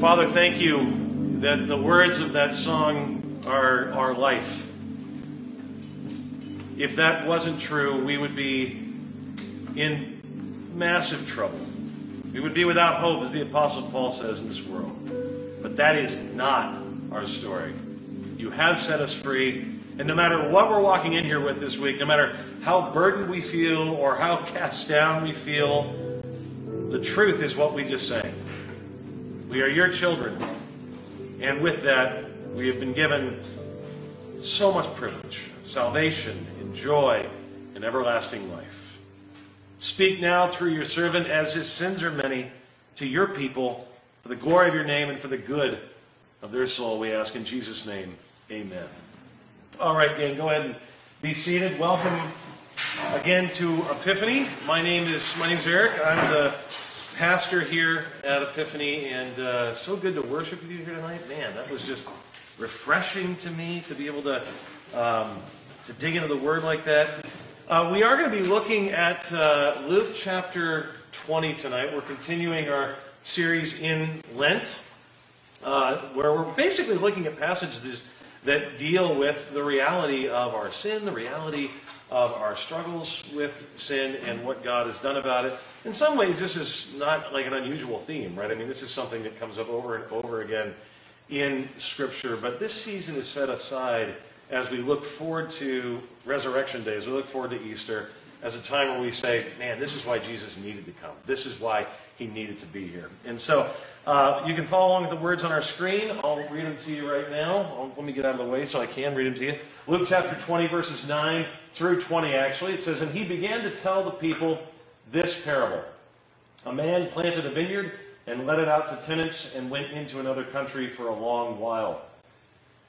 Father, thank you that the words of that song are our life. If that wasn't true, we would be in massive trouble. We would be without hope, as the Apostle Paul says in this world. But that is not our story. You have set us free. And no matter what we're walking in here with this week, no matter how burdened we feel or how cast down we feel, the truth is what we just sang. We are your children. And with that, we have been given so much privilege salvation and joy and everlasting life. Speak now through your servant as his sins are many to your people for the glory of your name and for the good of their soul, we ask in Jesus' name. Amen. All right, gang, go ahead and be seated. Welcome again to Epiphany. My name is my name is Erick. I'm the pastor here at Epiphany, and uh, so good to worship with you here tonight. Man, that was just refreshing to me to be able to um, to dig into the Word like that. Uh, we are going to be looking at uh, Luke chapter 20 tonight. We're continuing our series in Lent, uh, where we're basically looking at passages that deal with the reality of our sin, the reality of our struggles with sin, and what God has done about it. In some ways, this is not like an unusual theme, right? I mean, this is something that comes up over and over again in Scripture, but this season is set aside as we look forward to Resurrection Day, as we look forward to Easter, as a time where we say, man, this is why Jesus needed to come. This is why he needed to be here. And so uh, you can follow along with the words on our screen. I'll read them to you right now. I'll, let me get out of the way so I can read them to you. Luke chapter 20, verses 9 through 20, actually. It says, And he began to tell the people this parable A man planted a vineyard and let it out to tenants and went into another country for a long while.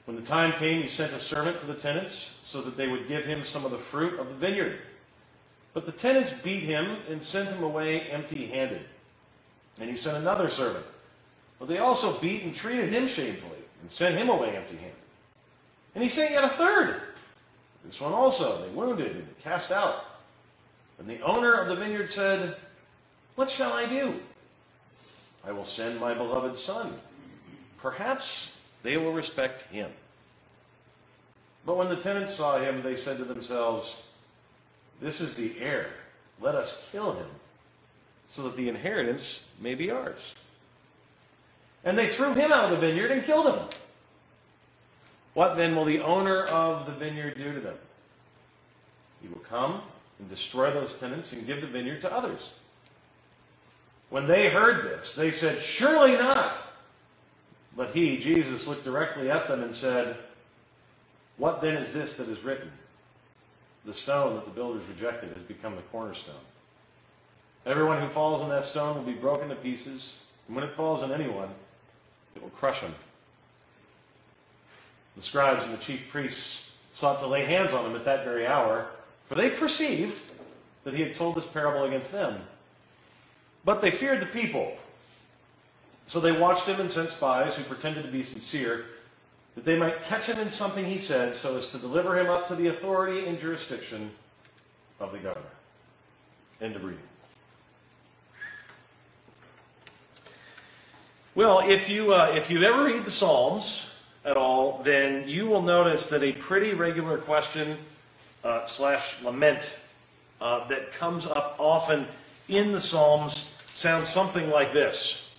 When the time came, he sent a servant to the tenants so that they would give him some of the fruit of the vineyard. But the tenants beat him and sent him away empty handed. And he sent another servant. But they also beat and treated him shamefully and sent him away empty handed. And he sent yet a third. This one also they wounded and cast out. And the owner of the vineyard said, What shall I do? I will send my beloved son. Perhaps they will respect him. But when the tenants saw him, they said to themselves, This is the heir. Let us kill him, so that the inheritance may be ours. And they threw him out of the vineyard and killed him. What then will the owner of the vineyard do to them? He will come and destroy those tenants and give the vineyard to others. When they heard this, they said, Surely not. But he, Jesus, looked directly at them and said, What then is this that is written? The stone that the builders rejected has become the cornerstone. Everyone who falls on that stone will be broken to pieces, and when it falls on anyone, it will crush him. The scribes and the chief priests sought to lay hands on him at that very hour, for they perceived that he had told this parable against them. But they feared the people. So they watched him and sent spies who pretended to be sincere, that they might catch him in something he said, so as to deliver him up to the authority and jurisdiction of the governor. End of reading. Well, if you uh, if you ever read the Psalms at all, then you will notice that a pretty regular question uh, slash lament uh, that comes up often in the Psalms sounds something like this: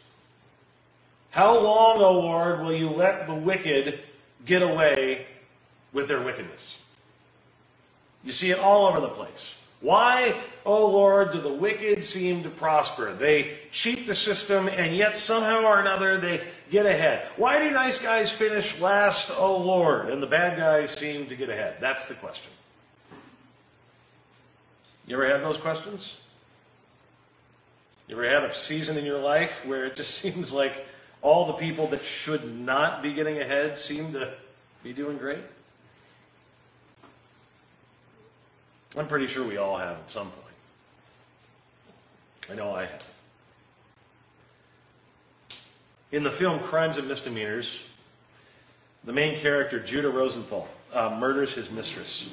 How long, O Lord, will you let the wicked get away with their wickedness? You see it all over the place. Why, oh Lord, do the wicked seem to prosper? They cheat the system, and yet somehow or another they get ahead. Why do nice guys finish last, oh Lord, and the bad guys seem to get ahead? That's the question. You ever had those questions? You ever had a season in your life where it just seems like all the people that should not be getting ahead seem to be doing great? I'm pretty sure we all have at some point. I know I have. In the film Crimes and Misdemeanors, the main character, Judah Rosenthal, uh, murders his mistress,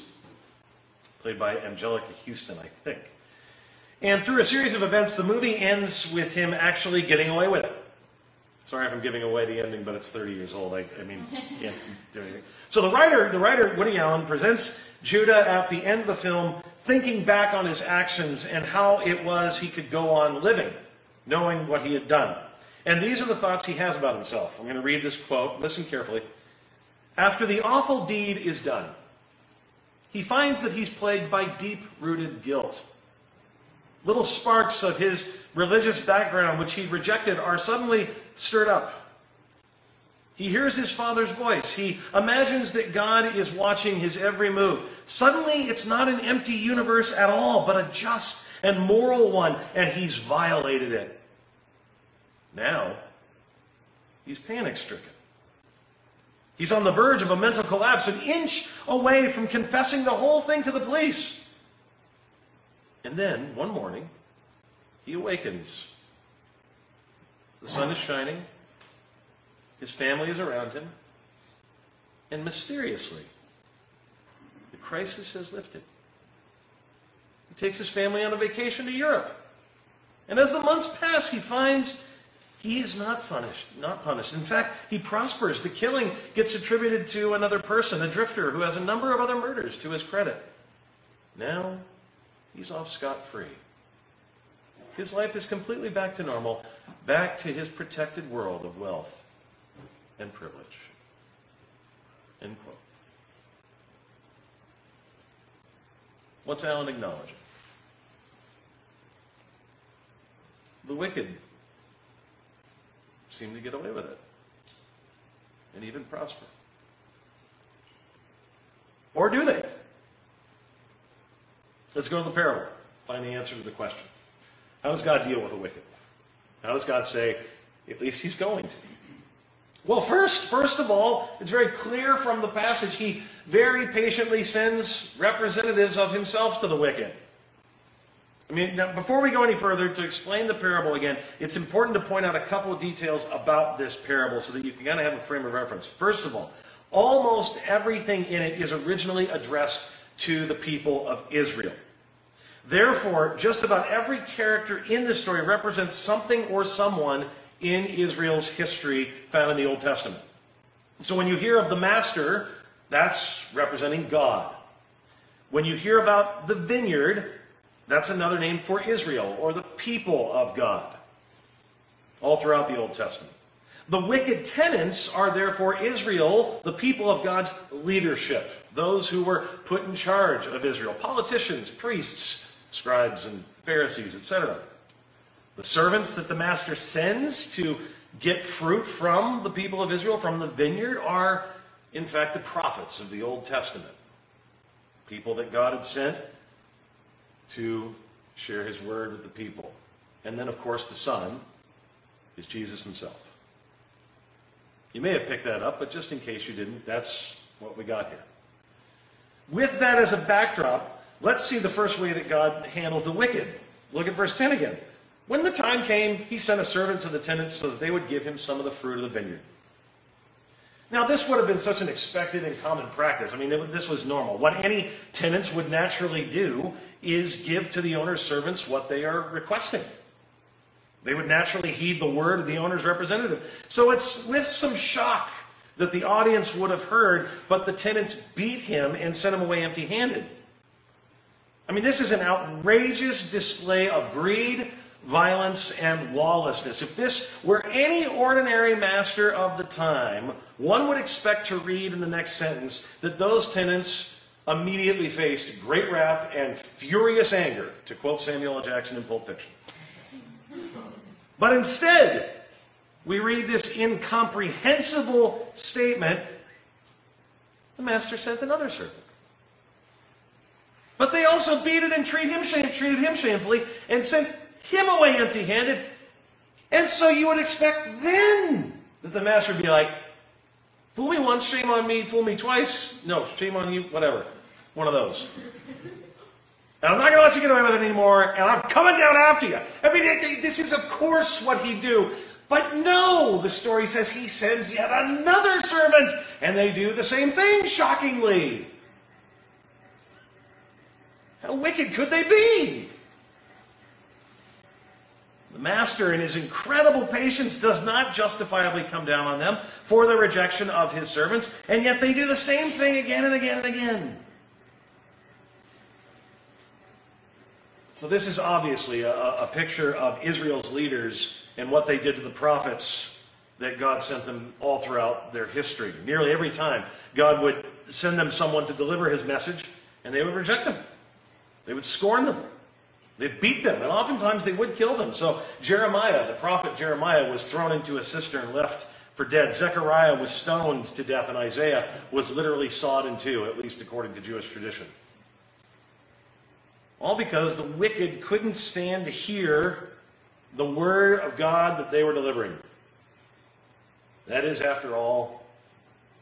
played by Anjelica Huston, I think. And through a series of events, the movie ends with him actually getting away with it. Sorry if I'm giving away the ending, but it's 30 years old. I, I mean, can't do anything. So the writer, the writer Woody Allen presents Judah at the end of the film, thinking back on his actions and how it was he could go on living, knowing what he had done. And these are the thoughts he has about himself. I'm going to read this quote. Listen carefully. After the awful deed is done, he finds that he's plagued by deep rooted guilt. Little sparks of his religious background, which he rejected, are suddenly stirred up. He hears his father's voice. He imagines that God is watching his every move. Suddenly, it's not an empty universe at all, but a just and moral one, and he's violated it. Now, he's panic stricken. He's on the verge of a mental collapse, an inch away from confessing the whole thing to the police. And then, one morning, he awakens. The sun is shining, his family is around him, and mysteriously, the crisis has lifted. He takes his family on a vacation to Europe. And as the months pass, he finds he is not punished, not punished. In fact, he prospers. The killing gets attributed to another person, a drifter who has a number of other murders to his credit. Now, he's off scot free. His life is completely back to normal, back to his protected world of wealth and privilege. End quote. What's Allen acknowledging? The wicked seem to get away with it and even prosper. Or do they? Let's go to the parable, find the answer to the question. How does God deal with the wicked? How does God say, at least he's going to? Well, first, first of all, it's very clear from the passage, he very patiently sends representatives of himself to the wicked. I mean, now, before we go any further, to explain the parable again, it's important to point out a couple of details about this parable so that you can kind of have a frame of reference. First of all, almost everything in it is originally addressed to the people of Israel. Therefore, just about every character in this story represents something or someone in Israel's history found in the Old Testament. So when you hear of the master, that's representing God. When you hear about the vineyard, that's another name for Israel or the people of God, all throughout the Old Testament. The wicked tenants are therefore Israel, the people of God's leadership, those who were put in charge of Israel politicians, priests, scribes, and Pharisees, etc. The servants that the master sends to get fruit from the people of Israel, from the vineyard, are in fact the prophets of the Old Testament. People that God had sent to share his word with the people. And then, of course, the Son is Jesus himself. You may have picked that up, but just in case you didn't, that's what we got here. With that as a backdrop, let's see the first way that God handles the wicked. Look at verse 10 again. When the time came, he sent a servant to the tenants so that they would give him some of the fruit of the vineyard. Now, this would have been such an expected and common practice. I mean, this was normal. What any tenants would naturally do is give to the owner's servants what they are requesting. They would naturally heed the word of the owner's representative. So it's with some shock that the audience would have heard, but the tenants beat him and sent him away empty handed. I mean, this is an outrageous display of greed, violence, and lawlessness. If this were any ordinary master of the time, one would expect to read in the next sentence that those tenants immediately faced great wrath and furious anger, to quote Samuel L. Jackson in Pulp Fiction. But instead, we read this incomprehensible statement the master sent another servant. But they also beat it and treat him shame, treated him shamefully and sent him away empty handed. And so you would expect then that the master would be like, fool me once, shame on me, fool me twice. No, shame on you, whatever. One of those. And I'm not going to let you get away with it anymore, and I'm coming down after you. I mean, this is, of course, what he'd do. But no, the story says he sends yet another servant, and they do the same thing, shockingly. How wicked could they be? The master, in his incredible patience, does not justifiably come down on them for the rejection of his servants, and yet they do the same thing again and again and again. So, this is obviously a, a picture of Israel's leaders and what they did to the prophets that God sent them all throughout their history. Nearly every time, God would send them someone to deliver his message, and they would reject him. They would scorn them. They'd beat them, and oftentimes they would kill them. So Jeremiah, the prophet Jeremiah, was thrown into a cistern, left for dead. Zechariah was stoned to death, and Isaiah was literally sawed in two, at least according to Jewish tradition. All because the wicked couldn't stand to hear the word of God that they were delivering. That is, after all,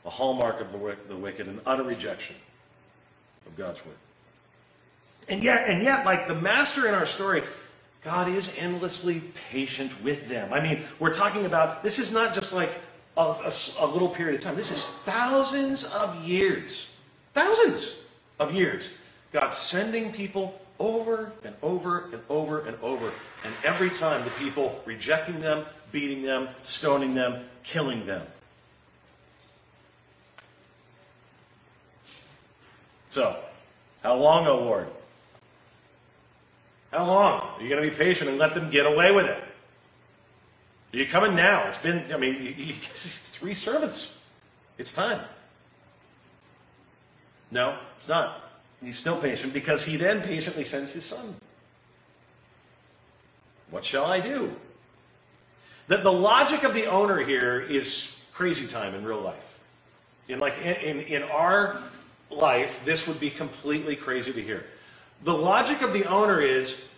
a hallmark of the wicked, an utter rejection of God's word. And yet, and yet, like the master in our story, God is endlessly patient with them. I mean, we're talking about this is not just like a, a, a, little period of time. This is thousands of years. Thousands of years. God sending people over and over and over and over. And every time the people rejecting them, beating them, stoning them, killing them. So, how long, O Lord? How long? Are you going to be patient and let them get away with it? Are you coming now? It's been, I mean, you, you, three servants. It's time. No, it's not. He's still patient because he then patiently sends his son. What shall I do? That the logic of the owner here is crazy time in real life. In like in, in, in our life, this would be completely crazy to hear. The logic of the owner is,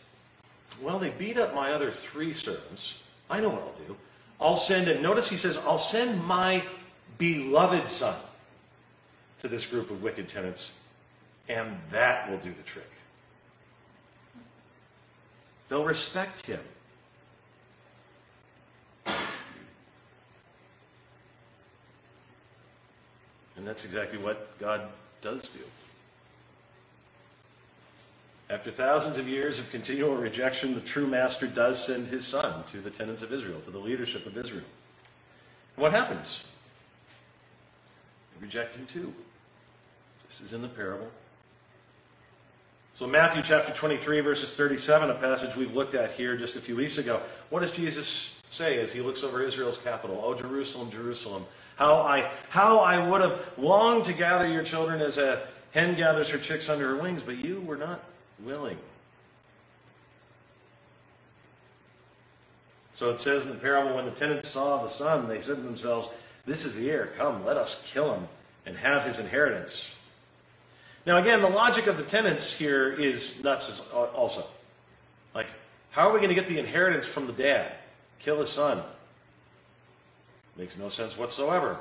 well, they beat up my other three servants. I know what I'll do. I'll send, and notice he says, I'll send my beloved son to this group of wicked tenants, and that will do the trick. They'll respect him. And that's exactly what God does do. After thousands of years of continual rejection, the true master does send his son to the tenants of Israel, to the leadership of Israel. And what happens? They reject him too. This is in the parable. So, Matthew chapter 23, verses 37, a passage we've looked at here just a few weeks ago. What does Jesus say as he looks over Israel's capital? Oh, Jerusalem, Jerusalem, how I, how I would have longed to gather your children as a hen gathers her chicks under her wings, but you were not willing. So it says in the parable when the tenants saw the son, they said to themselves, This is the heir. Come, let us kill him and have his inheritance. Now, again, the logic of the tenants here is nuts also. Like, how are we going to get the inheritance from the dad? Kill his son. Makes no sense whatsoever.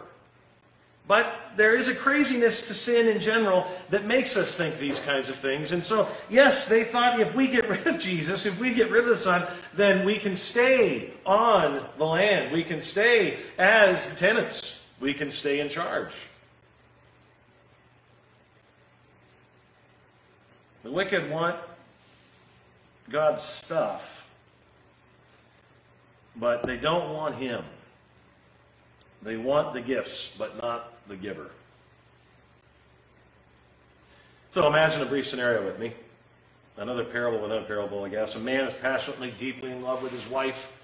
But there is a craziness to sin in general that makes us think these kinds of things. And so, yes, they thought if we get rid of Jesus, if we get rid of the Son, then we can stay on the land. We can stay as tenants. We can stay in charge. The wicked want God's stuff, but they don't want Him. They want the gifts, but not the giver. So imagine a brief scenario with me. Another parable within a parable, I guess. A man is passionately, deeply in love with his wife.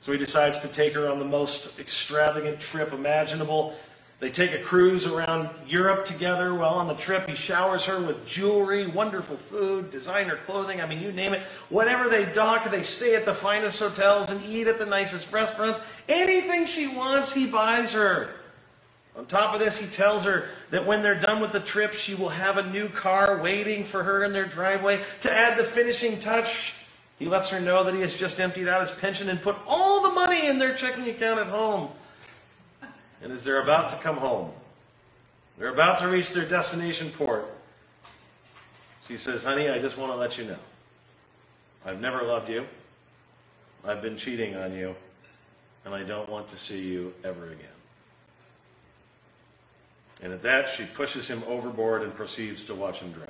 So he decides to take her on the most extravagant trip imaginable. They take a cruise around Europe together. Well, on the trip, he showers her with jewelry, wonderful food, designer clothing. I mean, you name it. Whatever they dock, they stay at the finest hotels and eat at the nicest restaurants. Anything she wants, he buys her. On top of this, he tells her that when they're done with the trip, she will have a new car waiting for her in their driveway. To add the finishing touch, he lets her know that he has just emptied out his pension and put all the money in their checking account at home. And as they're about to come home, they're about to reach their destination port, she says, Honey, I just want to let you know. I've never loved you. I've been cheating on you. And I don't want to see you ever again. And at that, she pushes him overboard and proceeds to watch him drown.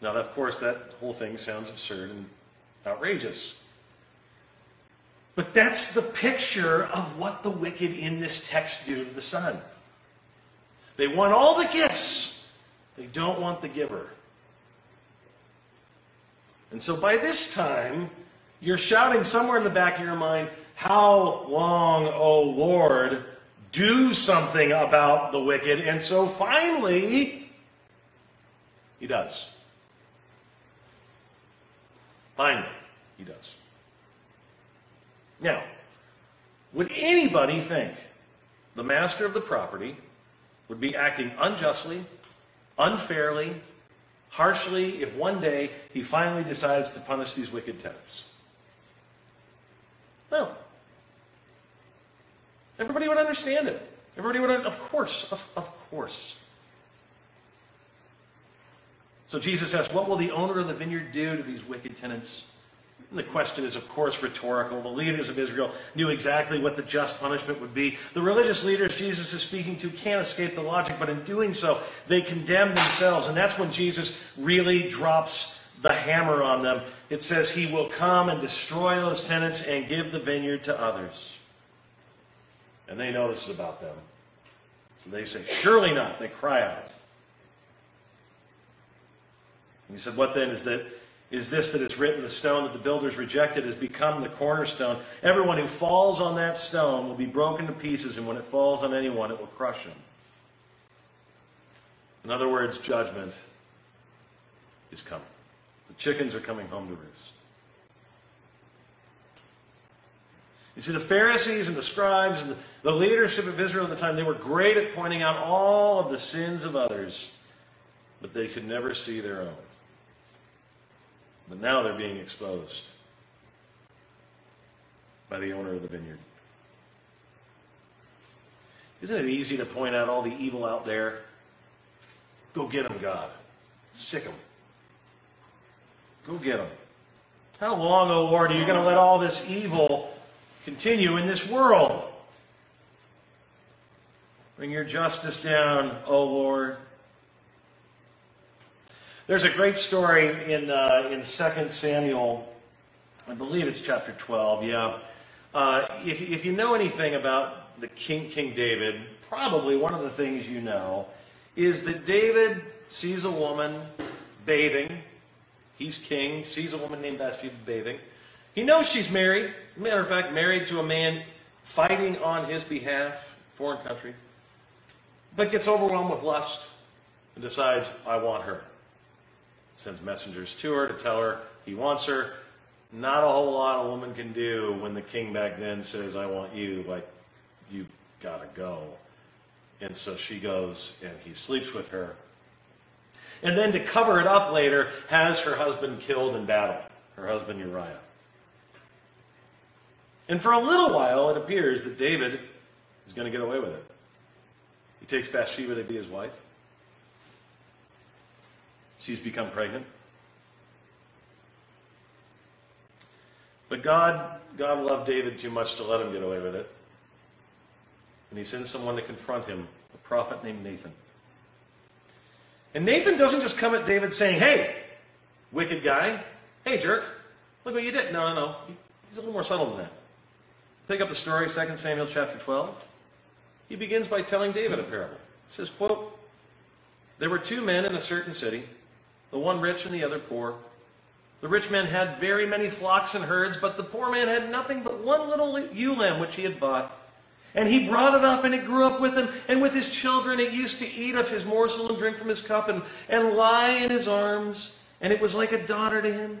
Now, of course, that whole thing sounds absurd and outrageous. But that's the picture of what the wicked in this text do to the Son. They want all the gifts, they don't want the giver. And so by this time, you're shouting somewhere in the back of your mind, How long, O Lord? Do something about the wicked. And so finally, he does. Finally, he does. Now, would anybody think the master of the property would be acting unjustly, unfairly, harshly if one day he finally decides to punish these wicked tenants? No. Everybody would understand it. Everybody would, of course, of, of course. So Jesus asks, What will the owner of the vineyard do to these wicked tenants? And the question is, of course, rhetorical. The leaders of Israel knew exactly what the just punishment would be. The religious leaders Jesus is speaking to can't escape the logic, but in doing so, they condemn themselves. And that's when Jesus really drops the hammer on them. It says, He will come and destroy those tenants and give the vineyard to others. And they know this is about them. So they say, Surely not. They cry out. And he said, What then is that? Is this that is written, the stone that the builders rejected has become the cornerstone? Everyone who falls on that stone will be broken to pieces, and when it falls on anyone, it will crush him. In other words, judgment is coming. The chickens are coming home to roost. You see, the Pharisees and the scribes and the leadership of Israel at the time, they were great at pointing out all of the sins of others, but they could never see their own. But now they're being exposed by the owner of the vineyard. Isn't it easy to point out all the evil out there? Go get them, God. Sic them. Go get them. How long, O oh Lord, are you going to let all this evil continue in this world? Bring your justice down, O Lord. There's a great story in, uh, in 2 Samuel, I believe it's chapter 12, yeah. Uh, if, if you know anything about the King, King David, probably one of the things you know is that David sees a woman bathing. He's king, sees a woman named Bathsheba bathing. He knows she's married. Matter of fact, married to a man fighting on his behalf, foreign country, but gets overwhelmed with lust and decides, I want her sends messengers to her to tell her he wants her. Not a whole lot a woman can do when the king back then says, I want you, like, you gotta go. And so she goes and he sleeps with her. And then to cover it up later, has her husband killed in battle, her husband Uriah. And for a little while, it appears that David is going to get away with it. He takes Bathsheba to be his wife. She's become pregnant. But God, God loved David too much to let him get away with it. And he sends someone to confront him, a prophet named Nathan. And Nathan doesn't just come at David saying, Hey, wicked guy. Hey, jerk. Look what you did. No, no, no. He's a little more subtle than that. Pick up the story, 2 Samuel chapter 12. He begins by telling David a parable. He says, quote, There were two men in a certain city the one rich and the other poor. The rich man had very many flocks and herds, but the poor man had nothing but one little ewe lamb which he had bought. And he brought it up, and it grew up with him, and with his children it used to eat of his morsel and drink from his cup and, and lie in his arms, and it was like a daughter to him.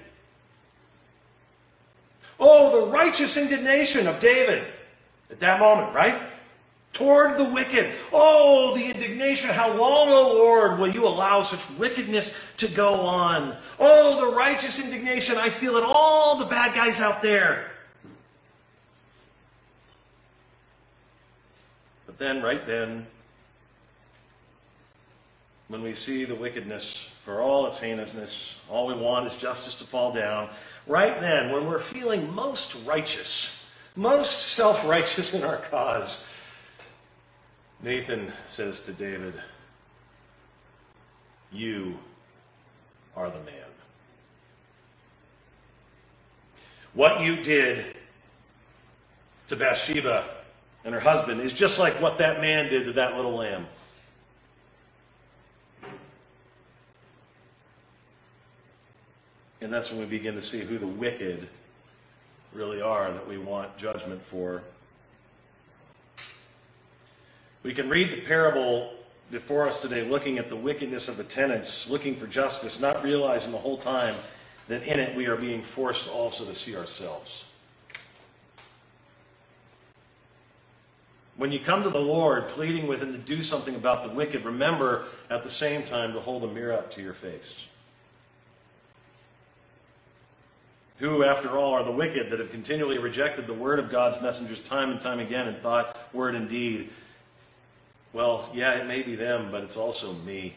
Oh, the righteous indignation of David at that moment, right? toward the wicked. Oh, the indignation. How long, O Lord, will you allow such wickedness to go on? Oh, the righteous indignation I feel it. all the bad guys out there. But then, right then, when we see the wickedness for all its heinousness, all we want is justice to fall down. Right then, when we're feeling most righteous, most self righteous in our cause, Nathan says to David, You are the man. What you did to Bathsheba and her husband is just like what that man did to that little lamb. And that's when we begin to see who the wicked really are that we want judgment for. We can read the parable before us today looking at the wickedness of the tenants, looking for justice, not realizing the whole time that in it we are being forced also to see ourselves. When you come to the Lord pleading with Him to do something about the wicked, remember at the same time to hold a mirror up to your face. Who, after all, are the wicked that have continually rejected the word of God's messengers time and time again in thought, word, and deed? Well, yeah, it may be them, but it's also me.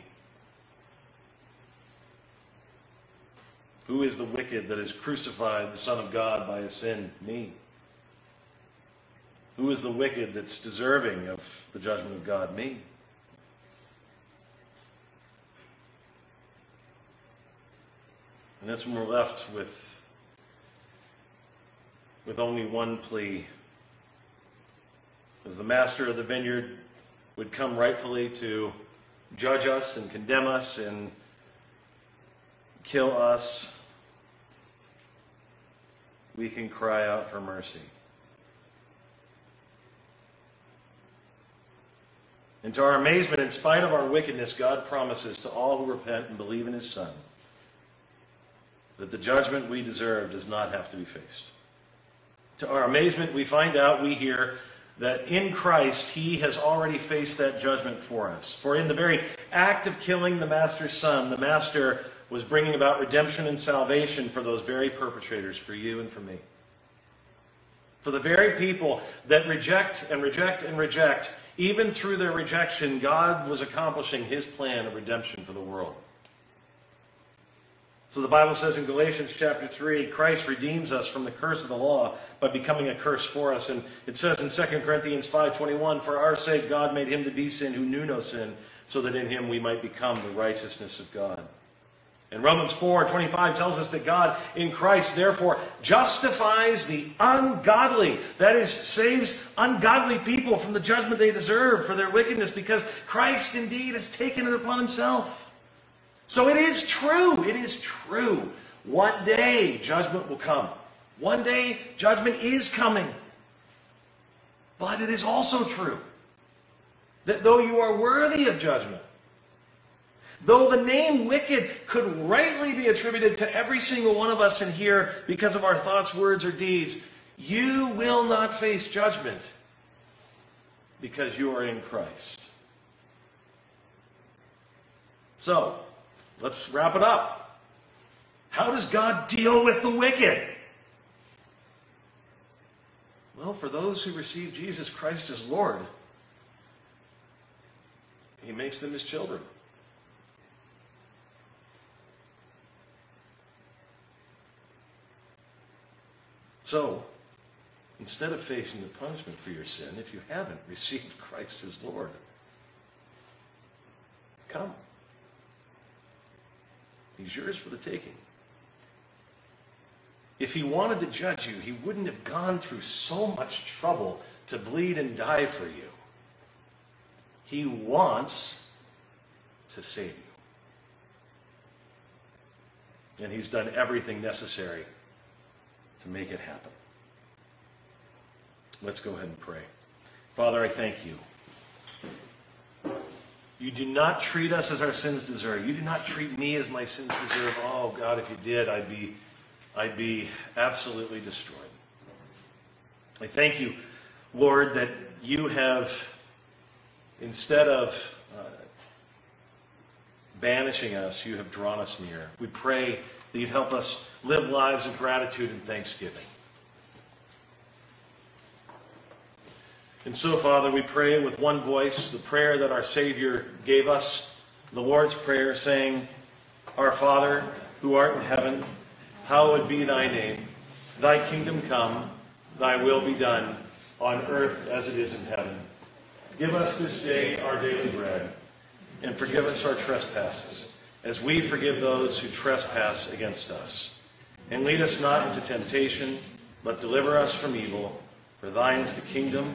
Who is the wicked that has crucified the Son of God by his sin? Me. Who is the wicked that's deserving of the judgment of God? Me. And that's when we're left with with only one plea. As the master of the vineyard would come rightfully to judge us and condemn us and kill us, we can cry out for mercy. And to our amazement, in spite of our wickedness, God promises to all who repent and believe in His Son that the judgment we deserve does not have to be faced. To our amazement, we find out, we hear, that in Christ, He has already faced that judgment for us. For in the very act of killing the Master's Son, the Master was bringing about redemption and salvation for those very perpetrators, for you and for me. For the very people that reject and reject and reject, even through their rejection, God was accomplishing His plan of redemption for the world. So the Bible says in Galatians chapter 3, Christ redeems us from the curse of the law by becoming a curse for us. And it says in 2 Corinthians 5:21, for our sake God made him to be sin who knew no sin, so that in him we might become the righteousness of God. And Romans 4:25 tells us that God in Christ therefore justifies the ungodly. That is, saves ungodly people from the judgment they deserve for their wickedness, because Christ indeed has taken it upon himself. So it is true. It is true. One day judgment will come. One day judgment is coming. But it is also true that though you are worthy of judgment, though the name wicked could rightly be attributed to every single one of us in here because of our thoughts, words, or deeds, you will not face judgment because you are in Christ. So, Let's wrap it up. How does God deal with the wicked? Well, for those who receive Jesus Christ as Lord, He makes them His children. So, instead of facing the punishment for your sin, if you haven't received Christ as Lord, come. He's yours for the taking. If he wanted to judge you, he wouldn't have gone through so much trouble to bleed and die for you. He wants to save you. And he's done everything necessary to make it happen. Let's go ahead and pray. Father, I thank you you do not treat us as our sins deserve. You do not treat me as my sins deserve. Oh God, if you did, I'd be I'd be absolutely destroyed. I thank you, Lord, that you have instead of uh, banishing us, you have drawn us near. We pray that you'd help us live lives of gratitude and thanksgiving. And so, Father, we pray with one voice the prayer that our Savior gave us, the Lord's Prayer, saying, Our Father, who art in heaven, hallowed be thy name. Thy kingdom come, thy will be done, on earth as it is in heaven. Give us this day our daily bread, and forgive us our trespasses, as we forgive those who trespass against us. And lead us not into temptation, but deliver us from evil. For thine is the kingdom,